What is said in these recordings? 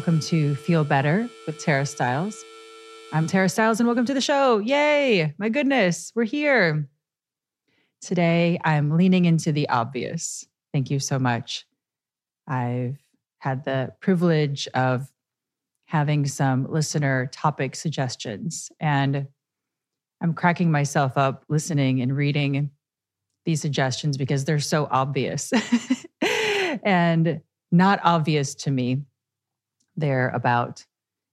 Welcome to Feel Better with Tara Stiles. I'm Tara Stiles and welcome to the show. Yay! My goodness, we're here. Today, I'm leaning into the obvious. Thank you so much. I've had the privilege of having some listener topic suggestions, and I'm cracking myself up listening and reading these suggestions because they're so obvious and not obvious to me they're about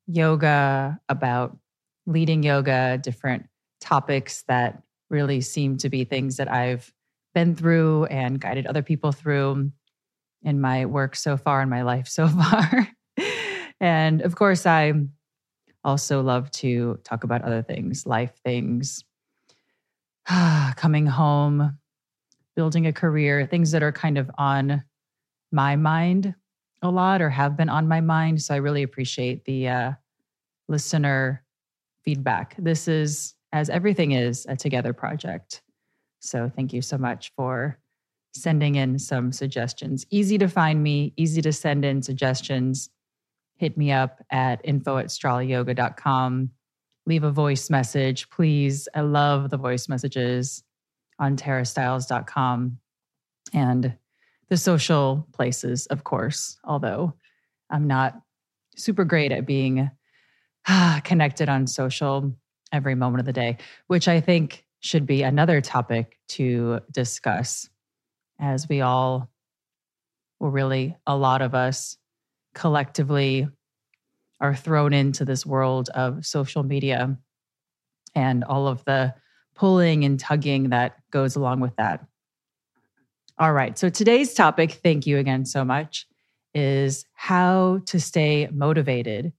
yoga, about leading yoga, different topics that really seem to be things that I've been through and guided other people through in my work so far, in my life so far. and of course, I also love to talk about other things, life things, coming home, building a career, things that are kind of on my mind a lot or have been on my mind. So I really appreciate the uh, listener feedback. This is, as everything is, a together project. So thank you so much for sending in some suggestions. Easy to find me, easy to send in suggestions. Hit me up at info at stralayoga.com. Leave a voice message, please. I love the voice messages on tarastiles.com. And the social places, of course, although I'm not super great at being ah, connected on social every moment of the day, which I think should be another topic to discuss as we all, or really, a lot of us collectively are thrown into this world of social media and all of the pulling and tugging that goes along with that. All right. So today's topic, thank you again so much, is how to stay motivated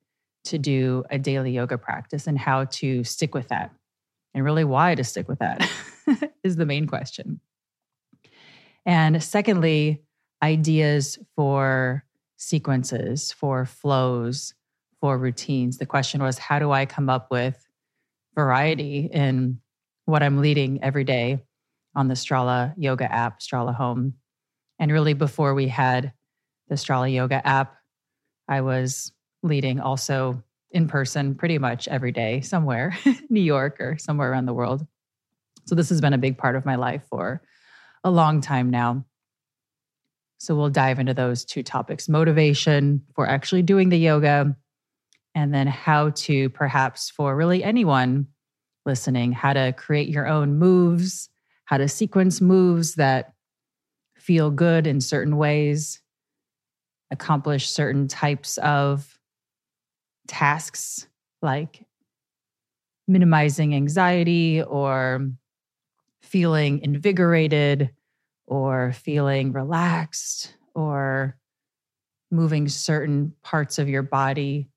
to do a daily yoga practice and how to stick with that. And really, why to stick with that is the main question. And secondly, ideas for sequences, for flows, for routines. The question was, how do I come up with variety in what I'm leading every day? On the Strala Yoga app, Strala Home. And really, before we had the Strala Yoga app, I was leading also in person pretty much every day somewhere, New York or somewhere around the world. So, this has been a big part of my life for a long time now. So, we'll dive into those two topics motivation for actually doing the yoga, and then how to perhaps for really anyone listening, how to create your own moves how to sequence moves that feel good in certain ways, accomplish certain types of tasks like minimizing anxiety or feeling invigorated or feeling relaxed or moving certain parts of your body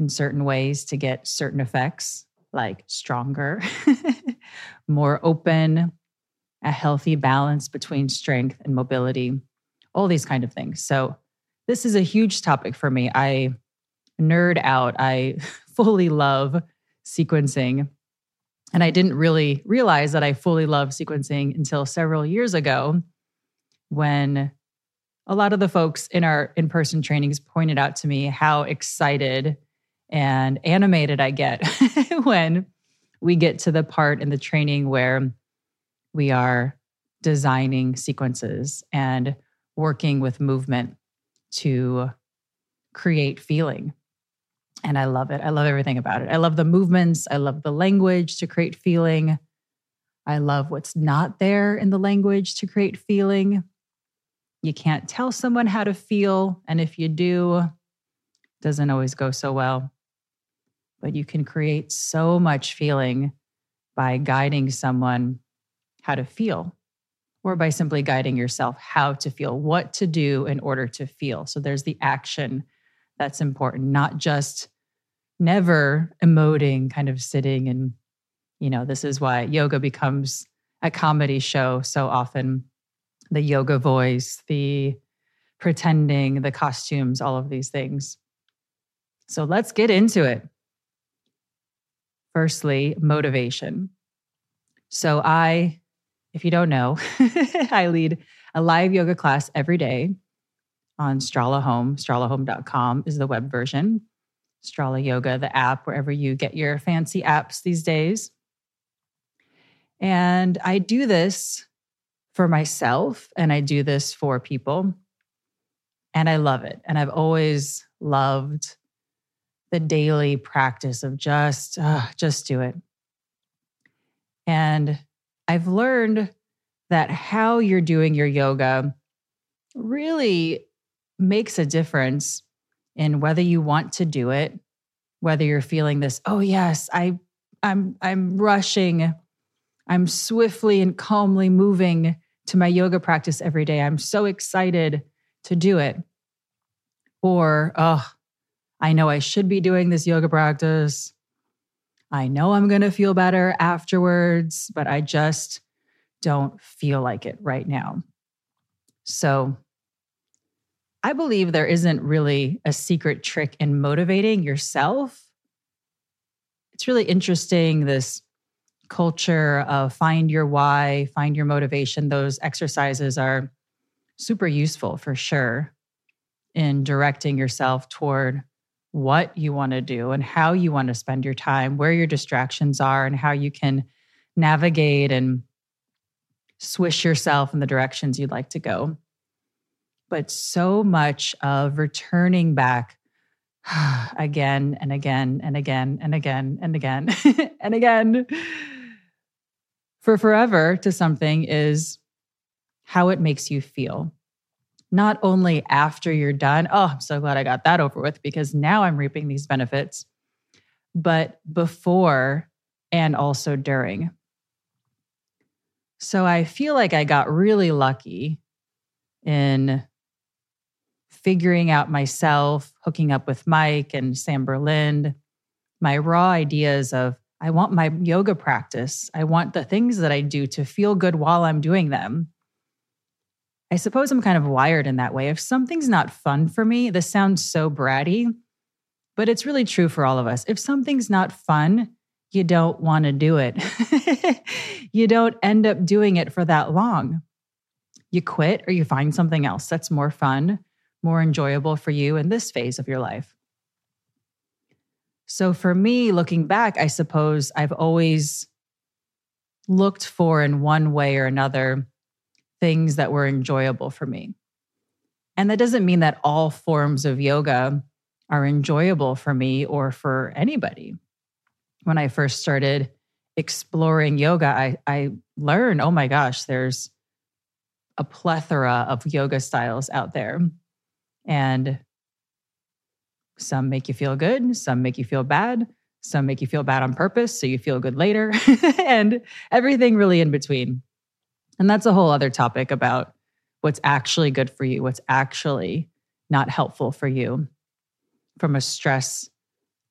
in certain ways to get certain effects like stronger, more open, a healthy balance between strength and mobility, all these kind of things. So, this is a huge topic for me. I nerd out. I fully love sequencing. And I didn't really realize that I fully love sequencing until several years ago when a lot of the folks in our in person trainings pointed out to me how excited and animated I get when we get to the part in the training where we are designing sequences and working with movement to create feeling. And I love it. I love everything about it. I love the movements. I love the language to create feeling. I love what's not there in the language to create feeling. You can't tell someone how to feel. And if you do, it doesn't always go so well. But you can create so much feeling by guiding someone how to feel or by simply guiding yourself how to feel, what to do in order to feel. So there's the action that's important, not just never emoting, kind of sitting and, you know, this is why yoga becomes a comedy show so often. The yoga voice, the pretending, the costumes, all of these things. So let's get into it. Firstly, motivation. So, I, if you don't know, I lead a live yoga class every day on Strala Home. StralaHome.com is the web version. Strala Yoga, the app, wherever you get your fancy apps these days. And I do this for myself and I do this for people. And I love it. And I've always loved the daily practice of just, uh, just do it. And I've learned that how you're doing your yoga really makes a difference in whether you want to do it, whether you're feeling this, oh yes, I I'm I'm rushing, I'm swiftly and calmly moving to my yoga practice every day. I'm so excited to do it. Or, oh, I know I should be doing this yoga practice. I know I'm going to feel better afterwards, but I just don't feel like it right now. So I believe there isn't really a secret trick in motivating yourself. It's really interesting this culture of find your why, find your motivation. Those exercises are super useful for sure in directing yourself toward what you want to do and how you want to spend your time, where your distractions are, and how you can navigate and swish yourself in the directions you'd like to go but so much of returning back again and again and again and again and again and again for forever to something is how it makes you feel. Not only after you're done, oh, I'm so glad I got that over with because now I'm reaping these benefits, but before and also during. So I feel like I got really lucky in figuring out myself, hooking up with Mike and Sam Berlind, my raw ideas of I want my yoga practice. I want the things that I do to feel good while I'm doing them. I suppose I'm kind of wired in that way. If something's not fun for me, this sounds so bratty, but it's really true for all of us. If something's not fun, you don't want to do it. you don't end up doing it for that long. You quit or you find something else that's more fun more enjoyable for you in this phase of your life. So, for me, looking back, I suppose I've always looked for, in one way or another, things that were enjoyable for me. And that doesn't mean that all forms of yoga are enjoyable for me or for anybody. When I first started exploring yoga, I, I learned oh my gosh, there's a plethora of yoga styles out there. And some make you feel good, some make you feel bad, some make you feel bad on purpose. So you feel good later, and everything really in between. And that's a whole other topic about what's actually good for you, what's actually not helpful for you from a stress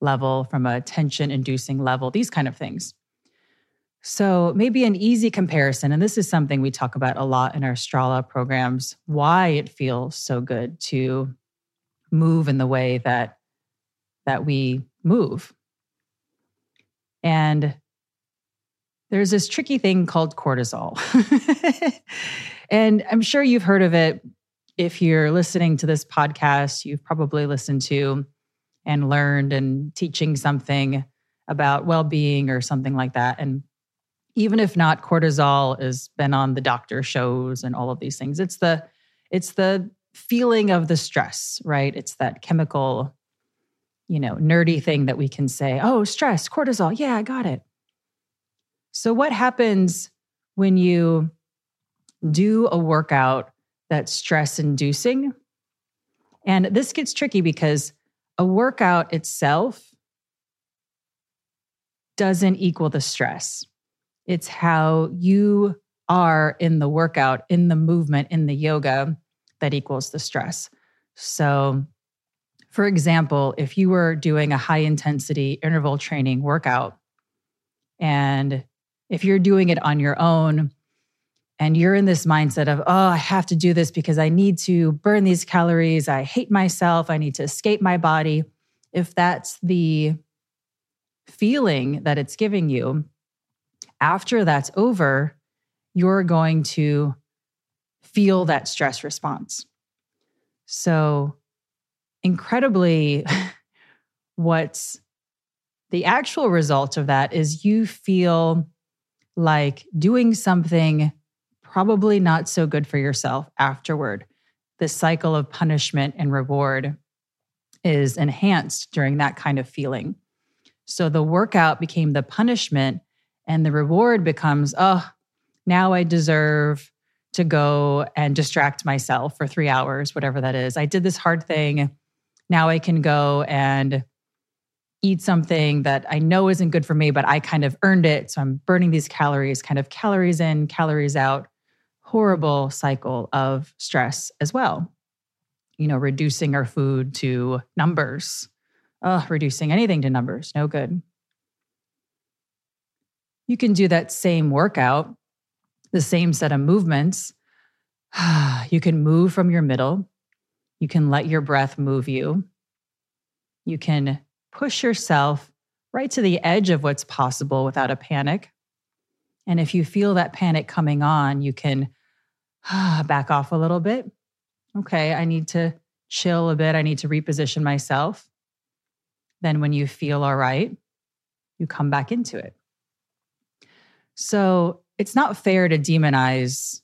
level, from a tension inducing level, these kind of things. So, maybe an easy comparison, and this is something we talk about a lot in our Strala programs why it feels so good to move in the way that, that we move. And there's this tricky thing called cortisol. and I'm sure you've heard of it. If you're listening to this podcast, you've probably listened to and learned and teaching something about well being or something like that. And even if not cortisol has been on the doctor shows and all of these things it's the it's the feeling of the stress right it's that chemical you know, nerdy thing that we can say, oh, stress, cortisol. Yeah, I got it. So, what happens when you do a workout that's stress inducing? And this gets tricky because a workout itself doesn't equal the stress. It's how you are in the workout, in the movement, in the yoga that equals the stress. So, for example, if you were doing a high intensity interval training workout, and if you're doing it on your own, and you're in this mindset of, oh, I have to do this because I need to burn these calories. I hate myself. I need to escape my body. If that's the feeling that it's giving you, after that's over, you're going to feel that stress response. So, incredibly, what's the actual result of that is you feel like doing something probably not so good for yourself afterward. The cycle of punishment and reward is enhanced during that kind of feeling. So the workout became the punishment, and the reward becomes, oh, now I deserve to go and distract myself for three hours, whatever that is. I did this hard thing. Now I can go and eat something that I know isn't good for me, but I kind of earned it. So I'm burning these calories, kind of calories in, calories out. Horrible cycle of stress as well. You know, reducing our food to numbers. Oh, reducing anything to numbers, no good. You can do that same workout the same set of movements, you can move from your middle. You can let your breath move you. You can push yourself right to the edge of what's possible without a panic. And if you feel that panic coming on, you can back off a little bit. Okay, I need to chill a bit. I need to reposition myself. Then, when you feel all right, you come back into it. So, it's not fair to demonize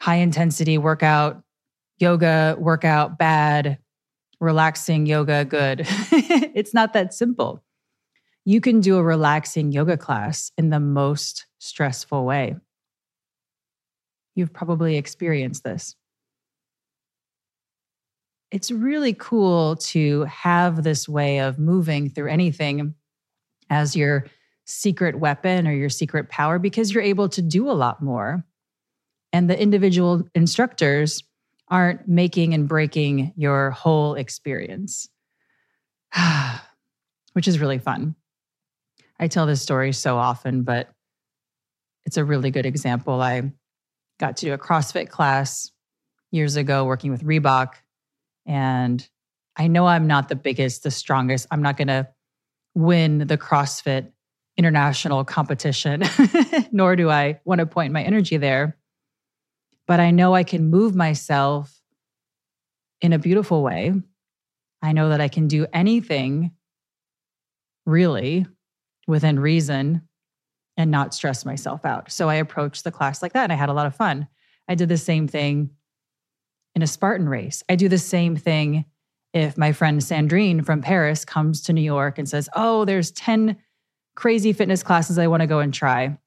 high intensity workout, yoga workout bad, relaxing yoga good. it's not that simple. You can do a relaxing yoga class in the most stressful way. You've probably experienced this. It's really cool to have this way of moving through anything as you're secret weapon or your secret power because you're able to do a lot more. And the individual instructors aren't making and breaking your whole experience, which is really fun. I tell this story so often, but it's a really good example. I got to do a CrossFit class years ago working with Reebok. And I know I'm not the biggest, the strongest. I'm not going to win the CrossFit international competition, nor do I want to point my energy there. But I know I can move myself in a beautiful way. I know that I can do anything really within reason and not stress myself out. So I approached the class like that and I had a lot of fun. I did the same thing in a Spartan race. I do the same thing if my friend Sandrine from Paris comes to New York and says, Oh, there's 10 crazy fitness classes I want to go and try.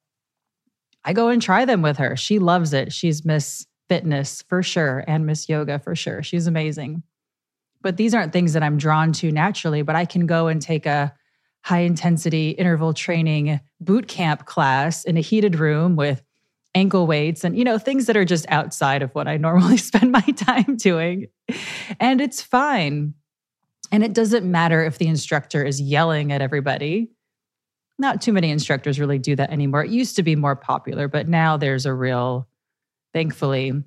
I go and try them with her. She loves it. She's Miss Fitness for sure and Miss Yoga for sure. She's amazing. But these aren't things that I'm drawn to naturally, but I can go and take a high intensity interval training boot camp class in a heated room with ankle weights and you know things that are just outside of what I normally spend my time doing. And it's fine. And it doesn't matter if the instructor is yelling at everybody not too many instructors really do that anymore. It used to be more popular, but now there's a real, thankfully,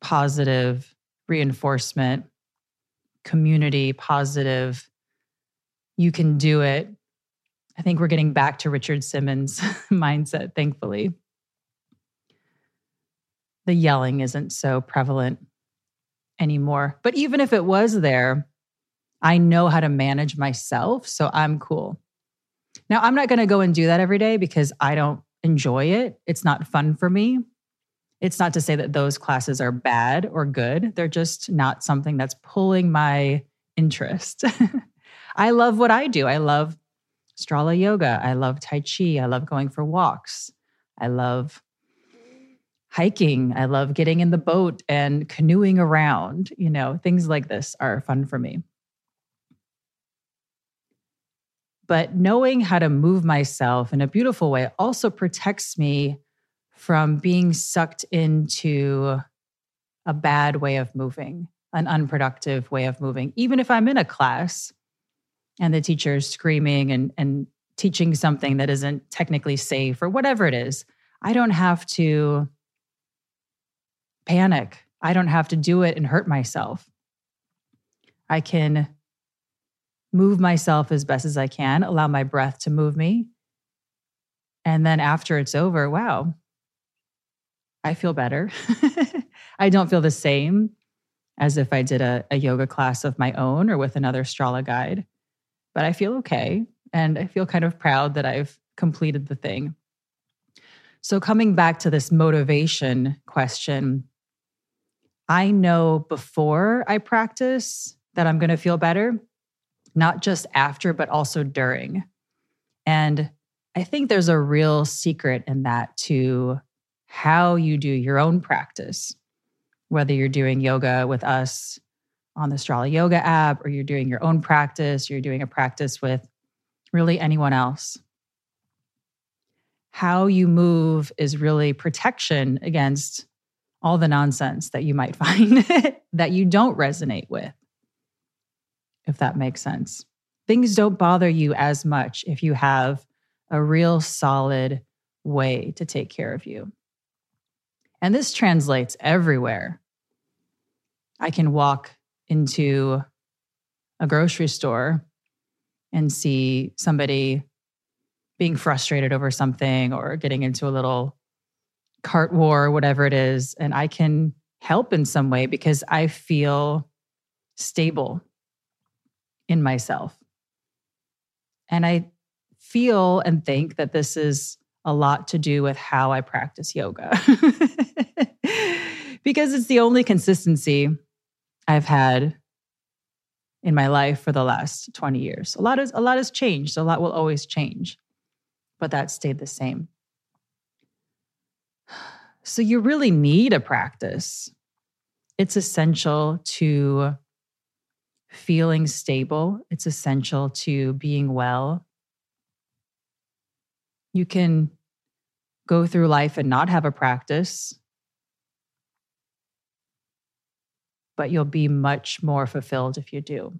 positive reinforcement, community, positive, you can do it. I think we're getting back to Richard Simmons' mindset, thankfully. The yelling isn't so prevalent anymore. But even if it was there, I know how to manage myself. So I'm cool. Now, I'm not going to go and do that every day because I don't enjoy it. It's not fun for me. It's not to say that those classes are bad or good. They're just not something that's pulling my interest. I love what I do. I love Strala yoga. I love Tai Chi. I love going for walks. I love hiking. I love getting in the boat and canoeing around. You know, things like this are fun for me. But knowing how to move myself in a beautiful way also protects me from being sucked into a bad way of moving, an unproductive way of moving. Even if I'm in a class and the teacher is screaming and, and teaching something that isn't technically safe or whatever it is, I don't have to panic. I don't have to do it and hurt myself. I can move myself as best as I can, allow my breath to move me. And then after it's over, wow, I feel better. I don't feel the same as if I did a, a, yoga class of my own or with another Strala guide, but I feel okay. And I feel kind of proud that I've completed the thing. So, coming back to this motivation question, I know before I practice that I'm going to feel better not just after, but also during. And I think there's a real secret in that to how you do your own practice, whether you're doing yoga with us on the Strala Yoga app, or you're doing your own practice, you're doing a practice with really anyone else. How you move is really protection against all the nonsense that you might find that you don't resonate with if that makes sense. Things don't bother you as much if you have a real solid way to take care of you. And this translates everywhere. I can walk into a grocery store and see somebody being frustrated over something or getting into a little cart war or whatever it is. And I can help in some way because I feel stable in myself. And I feel and think that this is a lot to do with how I practice yoga. because it's the only consistency I've had in my life for the last 20 years. A lot is a lot has changed. A lot will always change. But that stayed the same. So you really need a practice. It's essential to feeling stable, it's essential to being well. You can go through life and not have a practice, but you'll be much more fulfilled if you do.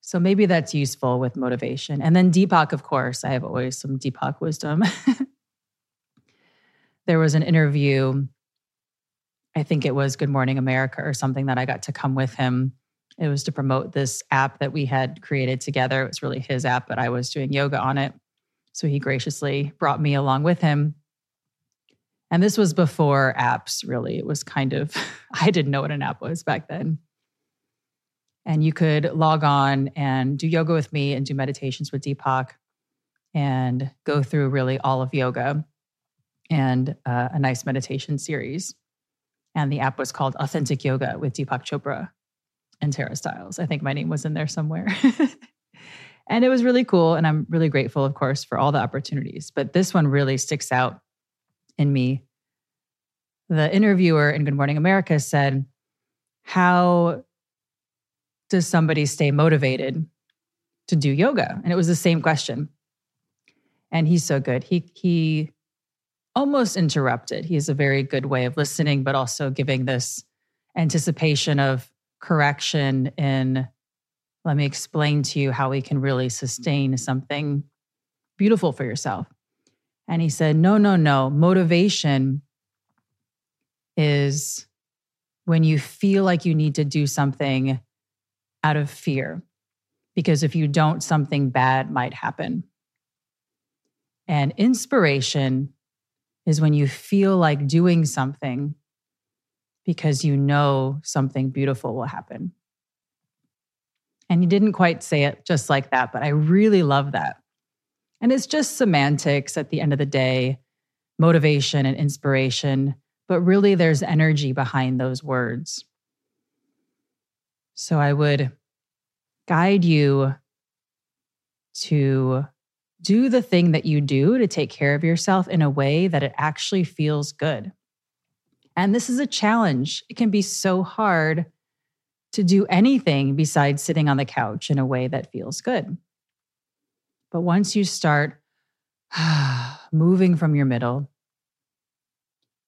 So maybe that's useful with motivation. And then Deepak, of course, I have always some Deepak wisdom. there was an interview I think it was Good Morning America or something that I got to come with him. It was to promote this app that we had created together. It was really his app, but I was doing yoga on it. So he graciously brought me along with him. And this was before apps, really. It was kind of, I didn't know what an app was back then. And you could log on and do yoga with me and do meditations with Deepak and go through really all of yoga and uh, a nice meditation series. And the app was called Authentic Yoga with Deepak Chopra and Tara Stiles. I think my name was in there somewhere. and it was really cool. And I'm really grateful, of course, for all the opportunities. But this one really sticks out in me. The interviewer in Good Morning America said, How does somebody stay motivated to do yoga? And it was the same question. And he's so good. He he almost interrupted. He has a very good way of listening, but also giving this anticipation of correction in let me explain to you how we can really sustain something beautiful for yourself. And he said, No, no, no. Motivation is when you feel like you need to do something out of fear, because if you don't, something bad might happen. And inspiration is when you feel like doing something because you know something beautiful will happen. And you didn't quite say it just like that, but I really love that. And it's just semantics at the end of the day, motivation and inspiration, but really there's energy behind those words. So I would guide you to do the thing that you do to take care of yourself in a way that it actually feels good. And this is a challenge. It can be so hard to do anything besides sitting on the couch in a way that feels good. But once you start moving from your middle,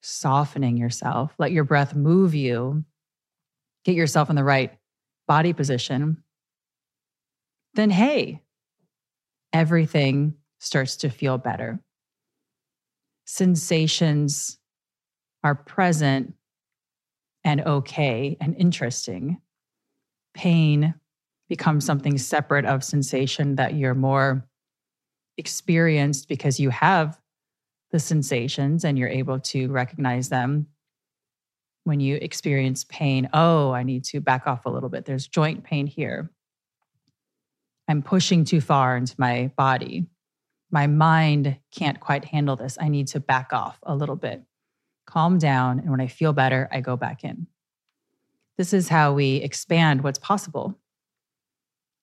softening yourself, let your breath move you, get yourself in the right body position, then hey, everything starts to feel better. Sensations are present and okay and interesting. Pain becomes something separate of sensation that you're more experienced because you have the sensations and you're able to recognize them. When you experience pain, oh, I need to back off a little bit. There's joint pain here. I'm pushing too far into my body. My mind can't quite handle this. I need to back off a little bit, calm down. And when I feel better, I go back in. This is how we expand what's possible,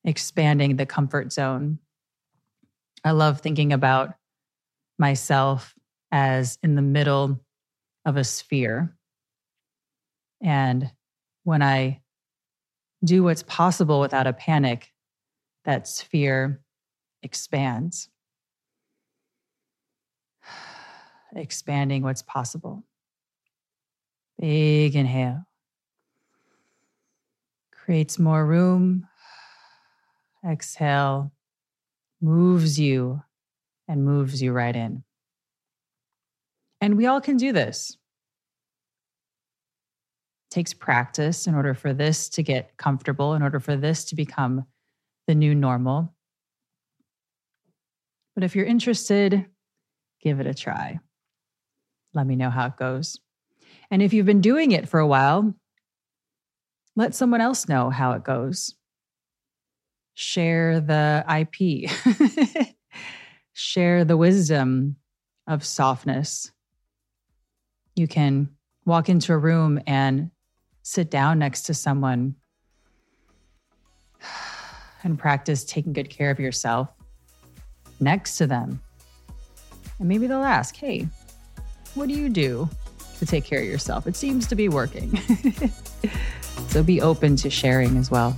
expanding the comfort zone. I love thinking about myself as in the middle of a sphere. And when I do what's possible without a panic, that sphere expands, expanding what's possible. Big inhale creates more room. Exhale moves you and moves you right in. And we all can do this. It takes practice in order for this to get comfortable, in order for this to become the new normal. But if you're interested, give it a try. Let me know how it goes. And if you've been doing it for a while, let someone else know how it goes. Share the IP, share the wisdom of softness. You can walk into a room and sit down next to someone practice taking good care of yourself next to them. And maybe they'll ask, hey, what do you do to take care of yourself? It seems to be working. so be open to sharing as well.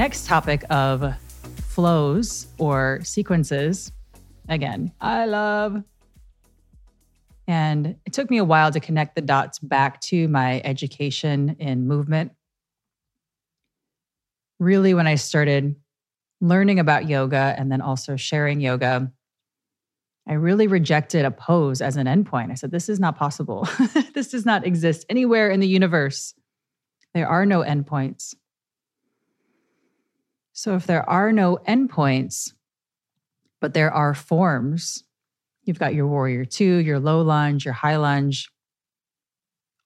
Next topic of flows or sequences, again, I love. And it took me a while to connect the dots back to my education in movement really when I started learning about yoga and then also sharing yoga, I really rejected a pose as an endpoint. I said, this is not possible. this does not exist anywhere in the universe. There are no endpoints. So if there are no endpoints, but there are forms, you've got your warrior two, your low lunge, your high lunge,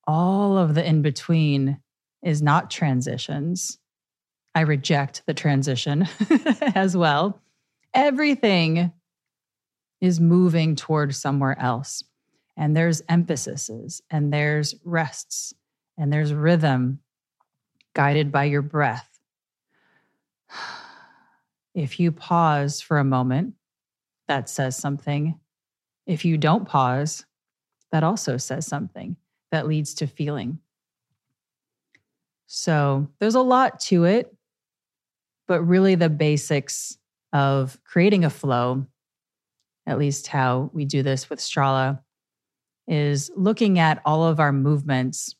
all of the in between is not transitions. I reject the transition as well. Everything is moving toward somewhere else. And there's emphases, and there's rests, and there's rhythm guided by your breath. If you pause for a moment, that says something. If you don't pause, that also says something that leads to feeling. So there's a lot to it but really the basics of creating a flow at least how we do this with Strala, is looking at all of our movements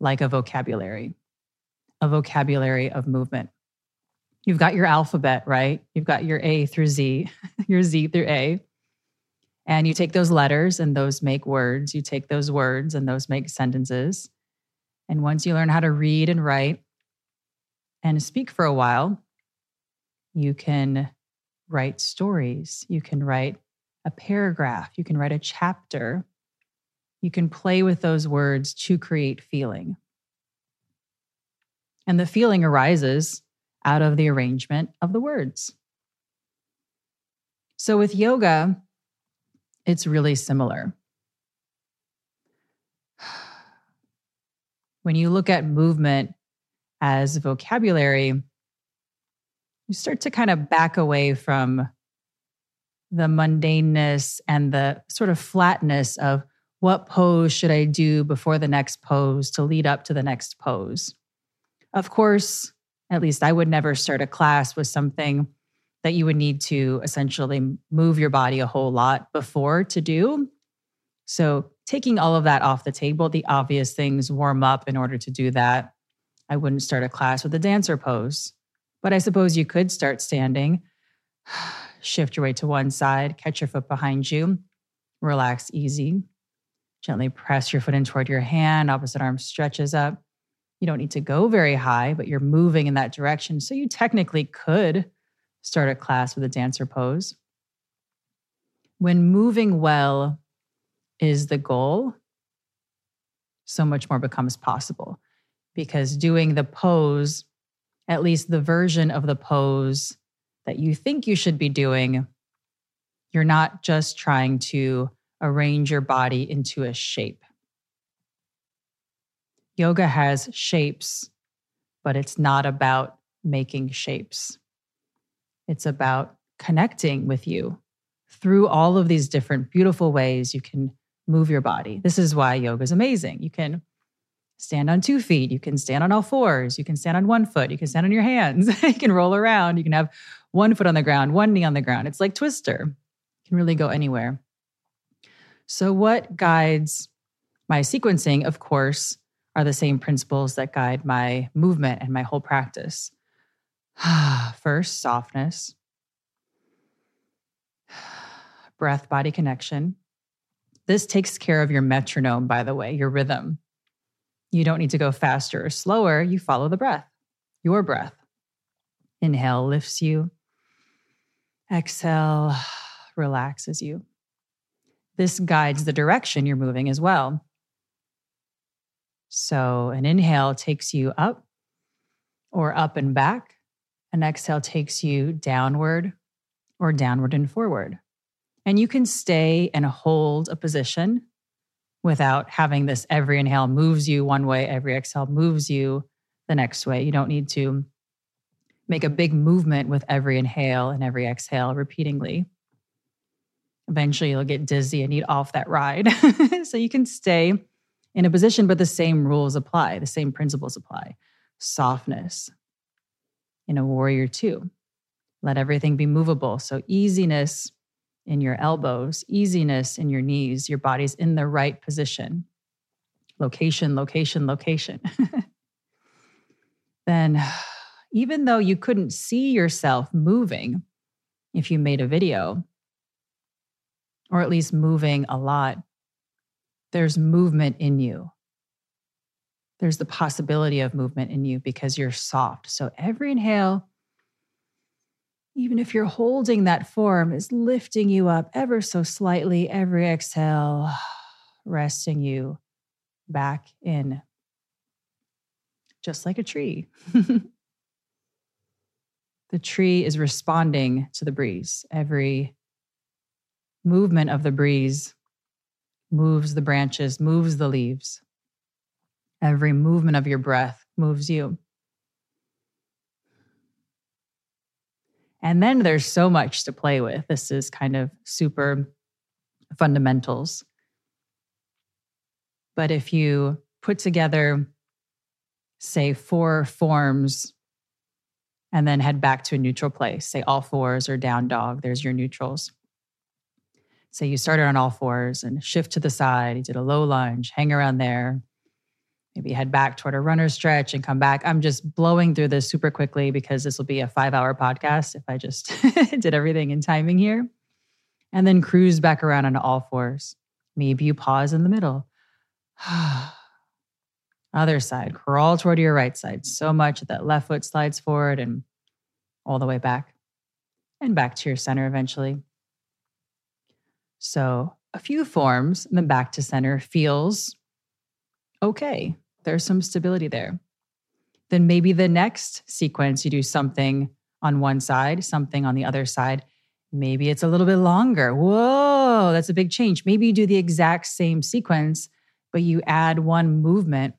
like a vocabulary, a vocabulary of movement. You've got your alphabet, right? You've got your A through Z, your Z through A. And you take those letters and those make words. You take those words and those make sentences. And once you learn how to read and write and speak for a while, you can write stories. You can write a paragraph. You can write a chapter. You can play with those words to create feeling. And the feeling arises out of the arrangement of the words. So with yoga, it's really similar. When you look at movement as vocabulary, you start to kind of back away from the mundaneness and the sort of flatness of what pose should I do before the next pose to lead up to the next pose. Of course, at least I would never start a class with something that you would need to essentially move your body a whole lot before to do. So, taking all of that off the table, the obvious things warm up in order to do that. I wouldn't start a class with a dancer pose, but I suppose you could start standing, shift your weight to one side, catch your foot behind you, relax easy. Gently press your foot in toward your hand, opposite arm stretches up. You don't need to go very high, but you're moving in that direction. So you technically could start a class with a dancer pose. When moving well is the goal, so much more becomes possible because doing the pose, at least the version of the pose that you think you should be doing, you're not just trying to arrange your body into a shape. Yoga has shapes, but it's not about making shapes. It's about connecting with you through all of these different beautiful ways you can move your body. This is why yoga is amazing. You can stand on two feet, you can stand on all fours, you can stand on one foot, you can stand on your hands, you can roll around, you can have one foot on the ground, one knee on the ground. It's like twister. You can really go anywhere. So, what guides my sequencing, of course, are the same principles that guide my movement and my whole practice. First, softness, breath body connection. This takes care of your metronome, by the way, your rhythm. You don't need to go faster or slower. You follow the breath, your breath. Inhale lifts you, exhale relaxes you. This guides the direction you're moving as well. So, an inhale takes you up or up and back. An exhale takes you downward or downward and forward. And you can stay and hold a position without having this every inhale moves you one way, every exhale moves you the next way. You don't need to make a big movement with every inhale and every exhale repeatedly. Eventually, you'll get dizzy and need off that ride. so you can stay in a position, but the same rules apply, the same principles apply. Softness, in a warrior two. Let everything be movable. So, easiness in your elbows, easiness in your knees, your body's in the right position. Location, location, location. then, even though you couldn't see yourself moving if you made a video, or at least moving a lot, there's movement in you there's the possibility of movement in you because you're soft. So every inhale, even if you're holding that form, is lifting you up ever so slightly. Every exhale, resting you back in, just like a tree. the tree is responding to the breeze. Every movement of the breeze moves the branches, moves the leaves. Every movement of your breath moves you. And then there's so much to play with. This is kind of super fundamentals. But if you put together, say, four forms and then head back to a neutral place, say all fours or down dog, there's your neutrals. Say you started on all fours and shift to the side. You did a low lunge, hang around there. Maybe head back toward a runner stretch and come back. I'm just blowing through this super quickly because this will be a five hour podcast if I just did everything in timing here. And then cruise back around on all fours. Maybe you pause in the middle. Other side, crawl toward your right side so much that that left foot slides forward and all the way back and back to your center eventually. So, a few forms, and then back to center feels okay. There's some stability there. Then maybe the next sequence, you do something on one side, something on the other side. Maybe it's a little bit longer. Whoa, that's a big change. Maybe you do the exact same sequence, but you add one movement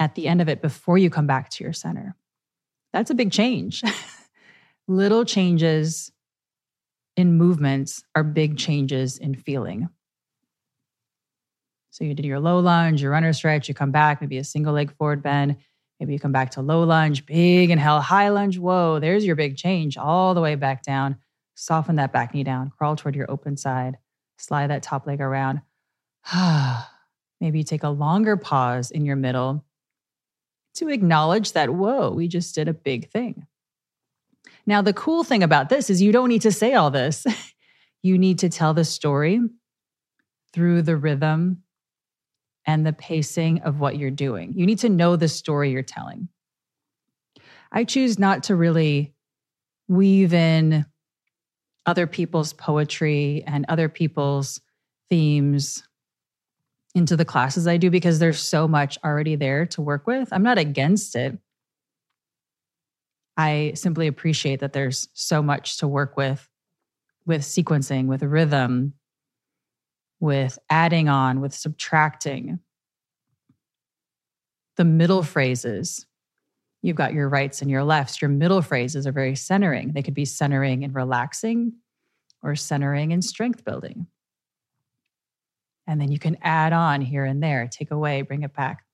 at the end of it before you come back to your center. That's a big change. Little changes in movements are big changes in feeling. So you did your low lunge, your runner stretch, you come back, maybe a single leg forward bend. Maybe you come back to low lunge, big inhale, high lunge. Whoa, there's your big change all the way back down. Soften that back knee down, crawl toward your open side, slide that top leg around. Maybe you take a longer pause in your middle to acknowledge that, whoa, we just did a big thing. Now, the cool thing about this is you don't need to say all this. you need to tell the story through the rhythm and the pacing of what you're doing. You need to know the story you're telling. I choose not to really weave in other people's poetry and other people's themes into the classes I do because there's so much already there to work with. I'm not against it. I simply appreciate that there's so much to work with with sequencing, with rhythm, with adding on, with subtracting. The middle phrases, you've got your rights and your lefts. Your middle phrases are very centering. They could be centering and relaxing or centering and strength building. And then you can add on here and there, take away, bring it back.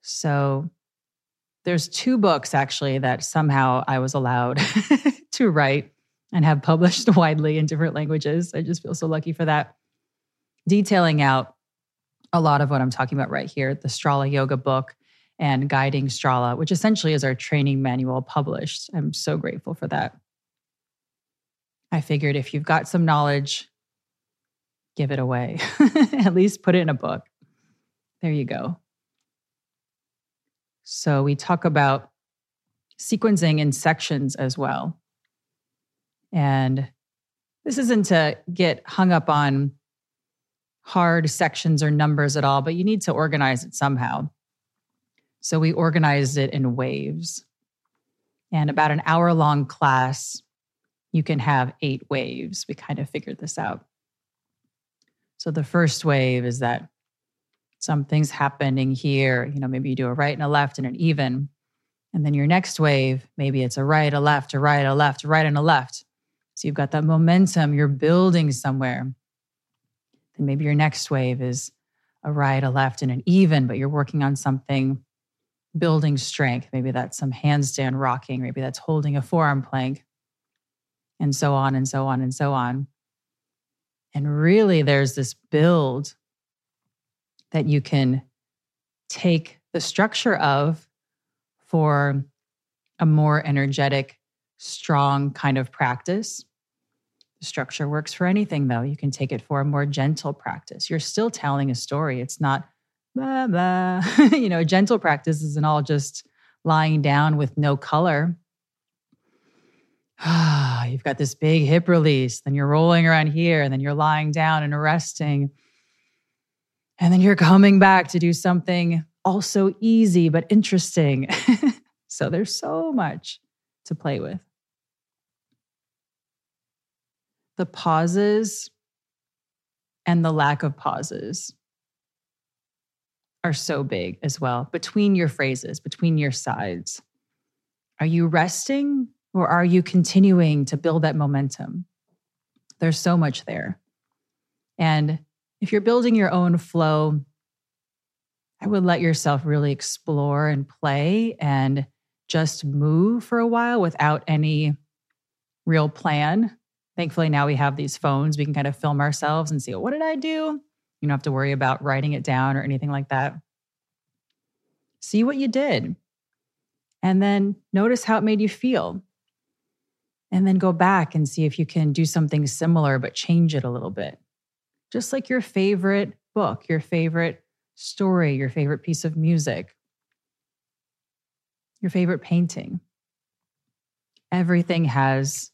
So there's two books actually that somehow I was allowed to write and have published widely in different languages. I just feel so lucky for that. Detailing out a lot of what I'm talking about right here the Strala Yoga book and Guiding Strala, which essentially is our training manual published. I'm so grateful for that. I figured if you've got some knowledge give it away. At least put it in a book. There you go. So we talk about sequencing in sections as well. And this isn't to get hung up on hard sections or numbers at all, but you need to organize it somehow. So we organized it in waves. And about an hour long class, you can have eight waves. We kind of figured this out. So the first wave is that something's happening here. You know, maybe you do a right and a left and an even. And then your next wave, maybe it's a right, a left, a right, a left, a right, and a left. So you've got that momentum, you're building somewhere. Then maybe your next wave is a right, a left, and an even, but you're working on something building strength. Maybe that's some handstand rocking, maybe that's holding a forearm plank, and so on and so on and so on. And really, there's this build that you can take the structure of for a more energetic, strong kind of practice. The structure works for anything, though. You can take it for a more gentle practice. You're still telling a story. It's not you know, gentle practice isn't all just lying down with no color you've got this big hip release, then you're rolling around here, and then you're lying down and resting. And then you're coming back to do something also easy but interesting. so there's so much to play with. The pauses and the lack of pauses are so big as well between your phrases, between your sides. Are you resting or are you continuing to build that momentum? There's so much there. And if you're building your own flow, I would let yourself really explore and play and just move for a while without any real plan. Thankfully, now we have these phones. We can kind of film ourselves and see, what did I do? You don't have to worry about writing it down or anything like that. See what you did. And then notice how it made you feel. And then go back and see if you can do something similar, but change it a little bit. Just like your favorite book, your favorite story, your favorite piece of music, your favorite painting. Everything has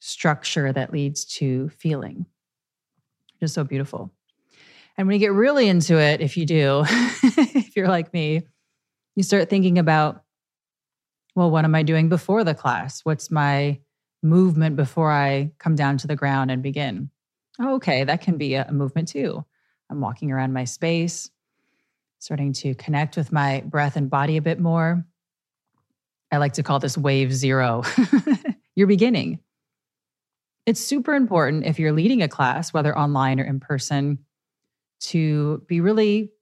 structure that leads to feeling. Just so beautiful. And when you get really into it, if you do, if you're like me, you start thinking about, well, what am I doing before the class? What's my movement before I come down to the ground and begin? Oh, okay, that can be a movement too. I'm walking around my space, starting to connect with my breath and body a bit more. I like to call this wave zero. You're beginning. It's super important if you're leading a class, whether online or in person, to be really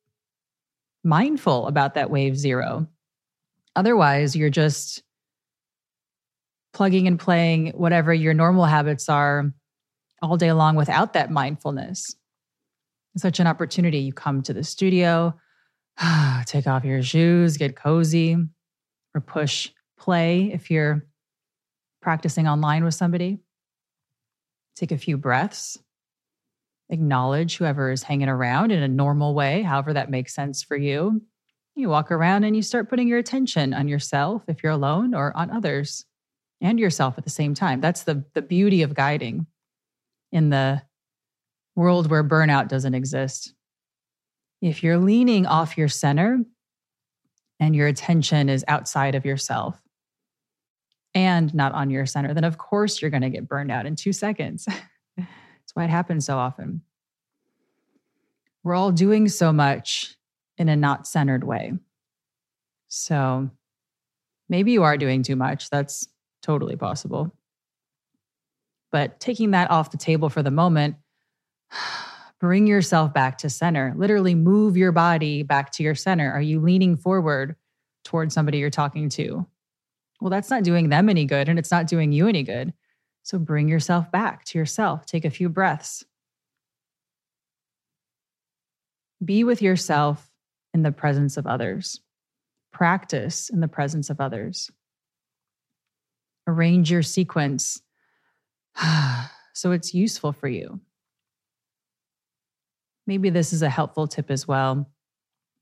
mindful about that wave zero. Otherwise, you're just plugging and playing whatever your normal habits are all day long without that mindfulness. Such an opportunity. You come to the studio, take off your shoes, get cozy, or push play if you're practicing online with somebody. Take a few breaths. Acknowledge whoever is hanging around in a normal way, however that makes sense for you. You walk around and you start putting your attention on yourself if you're alone or on others and yourself at the same time. That's the, the beauty of guiding in the world where burnout doesn't exist. If you're leaning off your center and your attention is outside of yourself, and not on your center, then of course you're going to get burned out in two seconds. That's why it happens so often. We're all doing so much in a not centered way. So maybe you are doing too much. That's totally possible. But taking that off the table for the moment, bring yourself back to center. Literally move your body back to your center. Are you leaning forward towards somebody you're talking to? Well, that's not doing them any good and it's not doing you any good. So bring yourself back to yourself. Take a few breaths. Be with yourself in the presence of others. Practice in the presence of others. Arrange your sequence so it's useful for you. Maybe this is a helpful tip as well.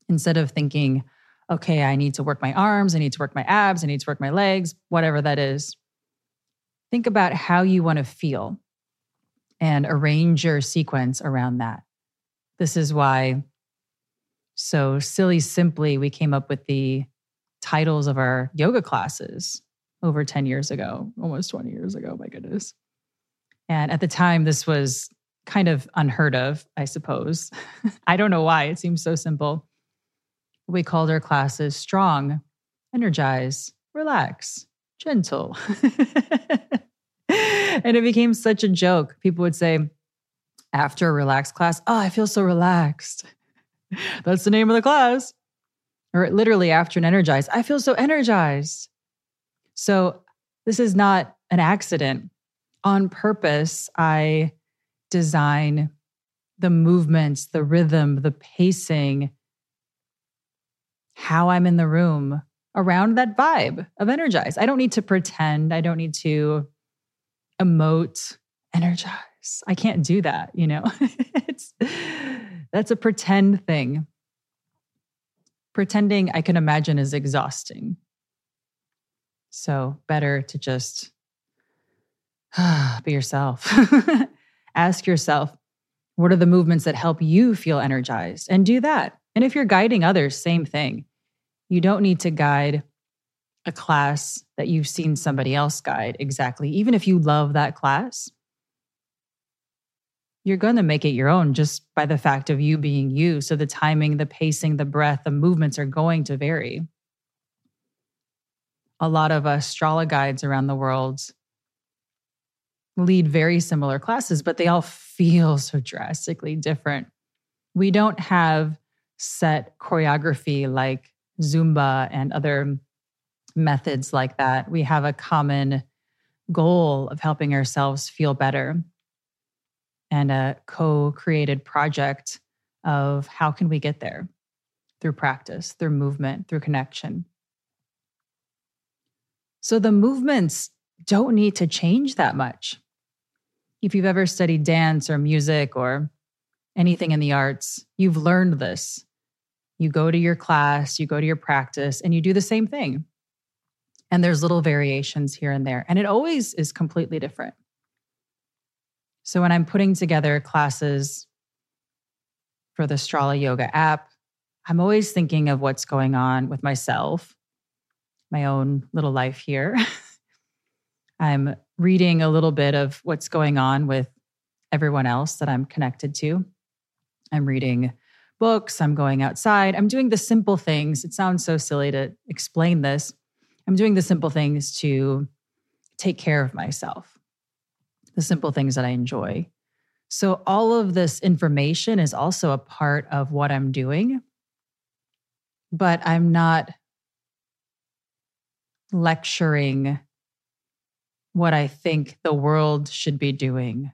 Instead of thinking, okay, I need to work my arms, I need to work my abs, I need to work my legs, whatever that is. Think about how you want to feel and arrange your sequence around that. This is why, so silly simply, we came up with the titles of our yoga classes over 10 years ago, almost 20 years ago, my goodness. And at the time, this was kind of unheard of, I suppose. I don't know why. It seems so simple. We called our classes strong, energize, relax, gentle. and it became such a joke. People would say, after a relaxed class, oh, I feel so relaxed. That's the name of the class. Or literally after an energized, I feel so energized. So this is not an accident. On purpose, I design the movements, the rhythm, the pacing, how I'm in the room around that vibe of energize. I don't need to pretend. I don't need to emote, energize. I can't do that, you know. it's that's a pretend thing. Pretending I can imagine is exhausting. So, better to just be yourself. Ask yourself, what are the movements that help you feel energized? And do that. And if you're guiding others, same thing. You don't need to guide a class that you've seen somebody else guide exactly. Even if you love that class, you're going to make it your own just by the fact of you being you. So the timing, the pacing, the breath, the movements are going to vary. A lot of Strala guides around the world lead very similar classes, but they all feel so drastically different. We don't have set choreography like Zumba and other methods like that. We have a common goal of helping ourselves feel better and a co created project of how can we get there through practice, through movement, through connection. So the movements don't need to change that much. If you've ever studied dance or music or anything in the arts, you've learned this. You go to your class, you go to your practice, and you do the same thing. And there's little variations here and there. And it always is completely different. So when I'm putting together classes for the Strala Yoga app, I'm always thinking of what's going on with myself, my own little life here. I'm reading a little bit of what's going on with everyone else that I'm connected to. I'm reading books, I'm going outside, I'm doing the simple things. It sounds so silly to explain this. I'm doing the simple things to take care of myself, the simple things that I enjoy. So, all of this information is also a part of what I'm doing, but I'm not lecturing what I think the world should be doing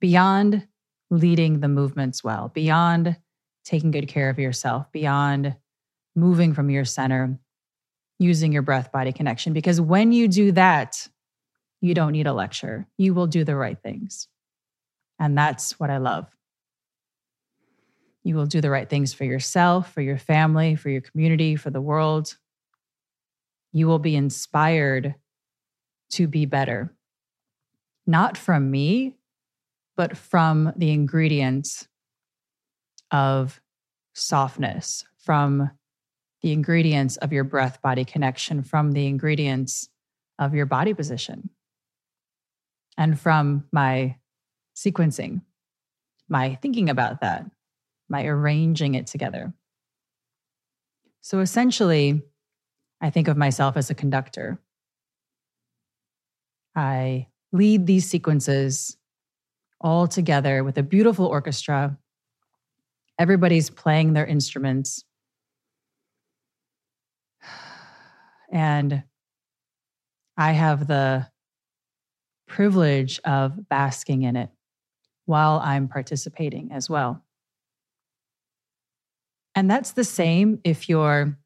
beyond leading the movements well, beyond taking good care of yourself, beyond moving from your center, using your breath body connection. Because when you do that, you don't need a lecture. You will do the right things. And that's what I love. You will do the right things for yourself, for your family, for your community, for the world. You will be inspired to be better, not from me, but from the ingredients of softness, from the ingredients of your breath body connection, from the ingredients of your body position, and from my sequencing, my thinking about that, my arranging it together. So essentially, I think of myself as a conductor. I lead these sequences all together with a beautiful orchestra. Everybody's playing their instruments. And I have the privilege of basking in it while I'm participating as well. And that's the same if you're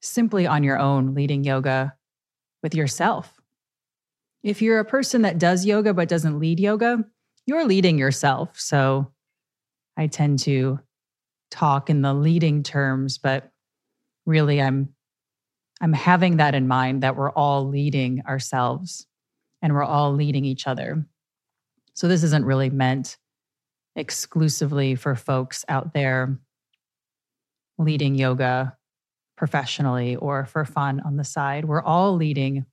simply on your own leading yoga with yourself. If you're a person that does yoga but doesn't lead yoga, you're leading yourself. So I tend to talk in the leading terms, but really I'm I'm having that in mind that we're all leading ourselves and we're all leading each other. So this isn't really meant exclusively for folks out there leading yoga professionally or for fun on the side. We're all leading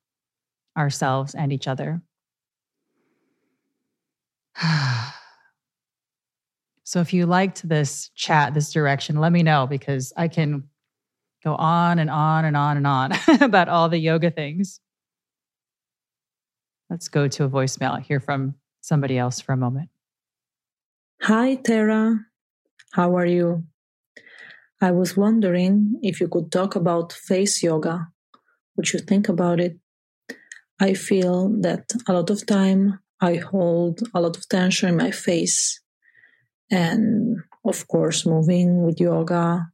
ourselves and each other. so if you liked this chat, this direction, let me know because I can go on and on and on and on about all the yoga things. Let's go to a voicemail, hear from somebody else for a moment. Hi, Tara. How are you? I was wondering if you could talk about face yoga. What you think about it? I feel that a lot of time I hold a lot of tension in my face. And of course, moving with yoga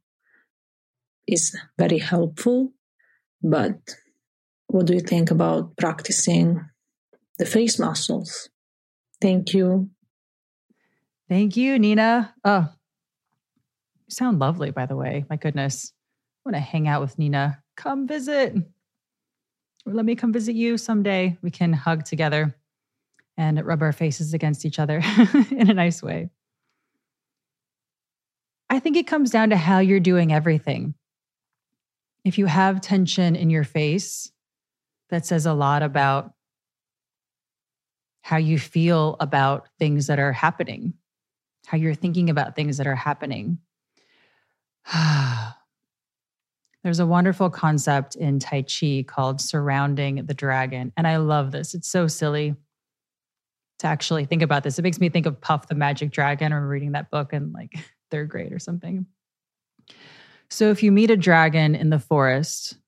is very helpful. But what do you think about practicing the face muscles? Thank you. Thank you, Nina. Oh, you sound lovely, by the way. My goodness. I want to hang out with Nina. Come visit. Let me come visit you someday. We can hug together and rub our faces against each other in a nice way. I think it comes down to how you're doing everything. If you have tension in your face, that says a lot about how you feel about things that are happening, how you're thinking about things that are happening. There's a wonderful concept in Tai Chi called surrounding the dragon. And I love this. It's so silly to actually think about this. It makes me think of Puff the Magic Dragon or reading that book in like third grade or something. So if you meet a dragon in the forest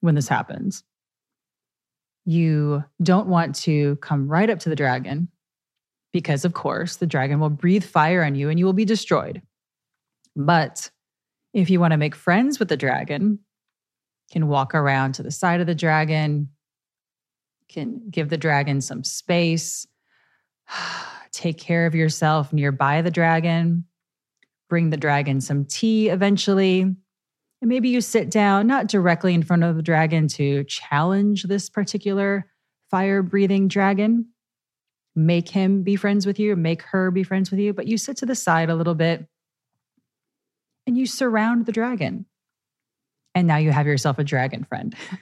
when this happens, you don't want to come right up to the dragon because, of course, the dragon will breathe fire on you and you will be destroyed. But if you want to make friends with the dragon, can walk around to the side of the dragon, can give the dragon some space, take care of yourself nearby the dragon, bring the dragon some tea eventually. And maybe you sit down, not directly in front of the dragon to challenge this particular fire breathing dragon, make him be friends with you, make her be friends with you, but you sit to the side a little bit and you surround the dragon. And now you have yourself a dragon friend.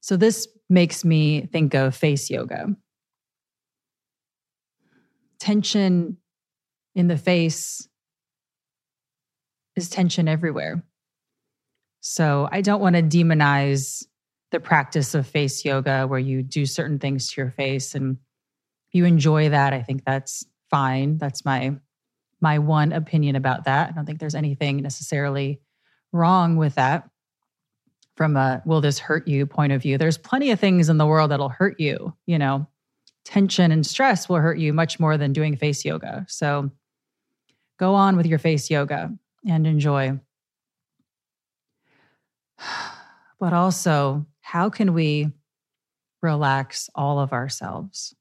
so, this makes me think of face yoga. Tension in the face is tension everywhere. So, I don't want to demonize the practice of face yoga where you do certain things to your face and you enjoy that. I think that's fine. That's my my one opinion about that. I don't think there's anything necessarily wrong with that from a will this hurt you point of view. There's plenty of things in the world that'll hurt you, you know. Tension and stress will hurt you much more than doing face yoga. So go on with your face yoga and enjoy. But also, how can we relax all of ourselves?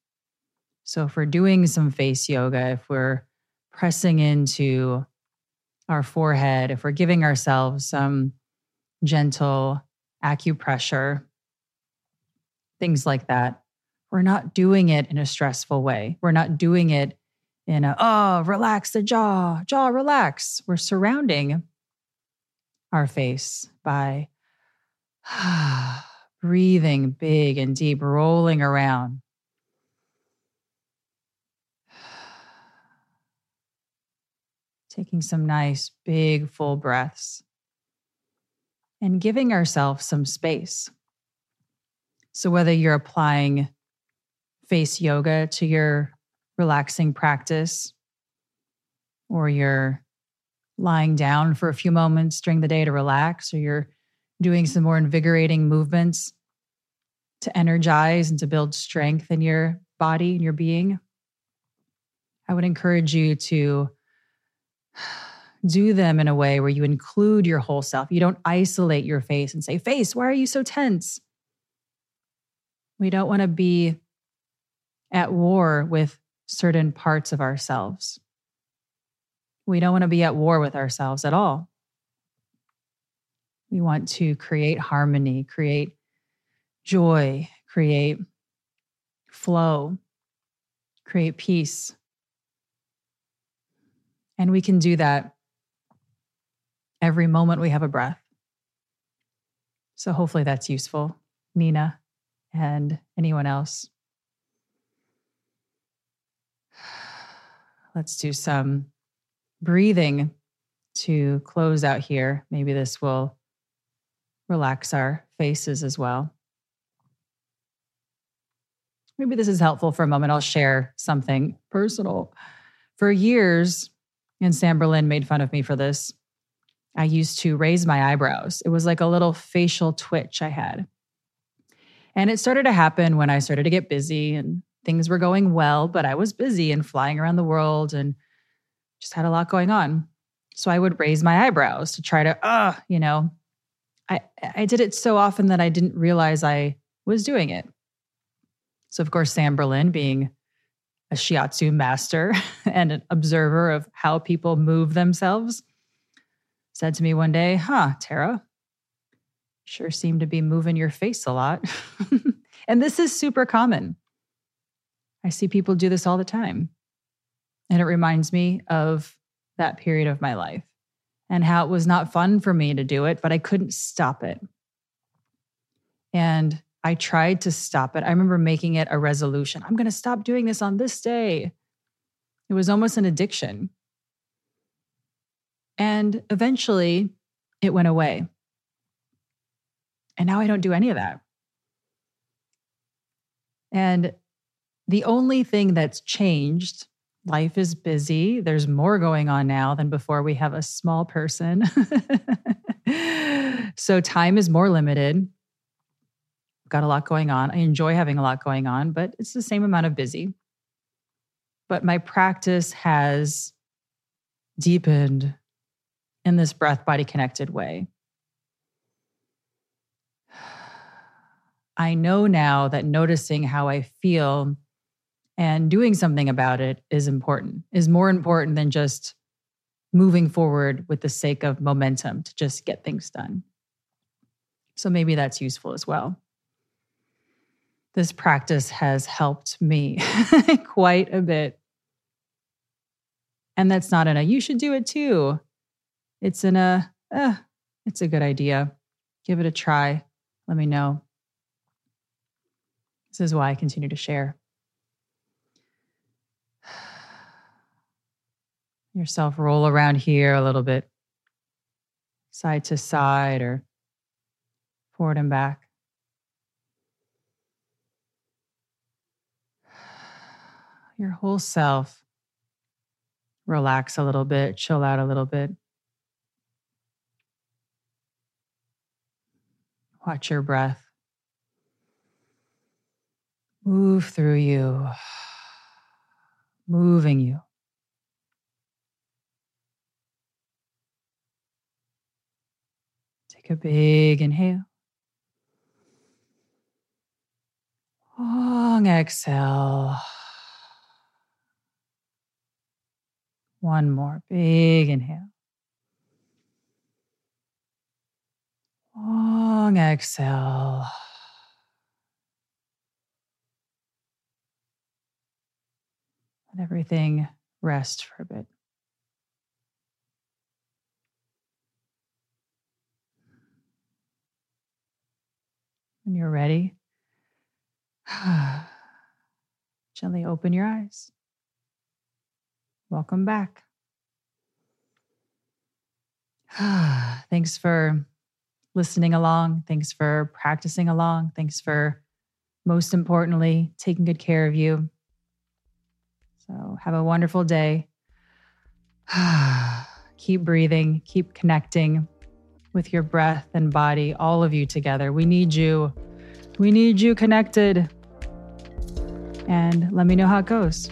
So, if we're doing some face yoga, if we're pressing into our forehead, if we're giving ourselves some gentle acupressure, things like that, we're not doing it in a stressful way. We're not doing it in a, oh, relax the jaw, jaw, relax. We're surrounding our face by breathing big and deep, rolling around taking some nice, big, full breaths, and giving ourselves some space. So, whether you're applying face yoga to your relaxing practice, or you're lying down for a few moments during the day to relax, or you're doing some more invigorating movements to energize and to build strength in your body and your being, I would encourage you to do them in a way where you include your whole self. You don't isolate your face and say, Face, why are you so tense? We don't want to be at war with certain parts of ourselves. We don't want to be at war with ourselves at all. We want to create harmony, create joy, create flow, create peace. And we can do that every moment we have a breath. So hopefully that's useful, Nina and anyone else. Let's do some breathing to close out here. Maybe this will relax our faces as well. Maybe this is helpful for a moment. I'll share something personal. For years, and Sam Berlin made fun of me for this. I used to raise my eyebrows. It was like a little facial twitch I had. And it started to happen when I started to get busy and things were going well, but I was busy and flying around the world and just had a lot going on. So I would raise my eyebrows to try to, uh, you know, I, I did it so often that I didn't realize I was doing it. So, of course, Sam Berlin, being a shiatsu master and an observer of how people move themselves, said to me one day, Huh, Tara, sure seem to be moving your face a lot. and this is super common. I see people do this all the time. And it reminds me of that period of my life and how it was not fun for me to do it, but I couldn't stop it. And I tried to stop it. I remember making it a resolution I'm going to stop doing this on this day. It was almost an addiction. And eventually it went away. And now I don't do any of that. And the only thing that's changed, life is busy. There's more going on now than before we have a small person. so time is more limited. Got a lot going on. I enjoy having a lot going on, but it's the same amount of busy. But my practice has deepened in this breath body connected way. I know now that noticing how I feel and doing something about it is important, is more important than just moving forward with the sake of momentum to just get things done. So maybe that's useful as well. This practice has helped me quite a bit. And that's not in a, you should do it too. It's in a, it's a good idea. Give it a try. Let me know. This is why I continue to share. Yourself roll around here a little bit, side to side or forward and back. Your whole self. Relax a little bit, chill out a little bit. Watch your breath move through you, moving you. Take a big inhale. Long exhale. One more big inhale. Long exhale. Let everything rest for a bit. When you're ready, gently open your eyes. Welcome back. Thanks for listening along. Thanks for practicing along. Thanks for, most importantly, taking good care of you. So have a wonderful day. keep breathing, keep connecting with your breath and body, all of you together. We need you. We need you connected. And let me know how it goes.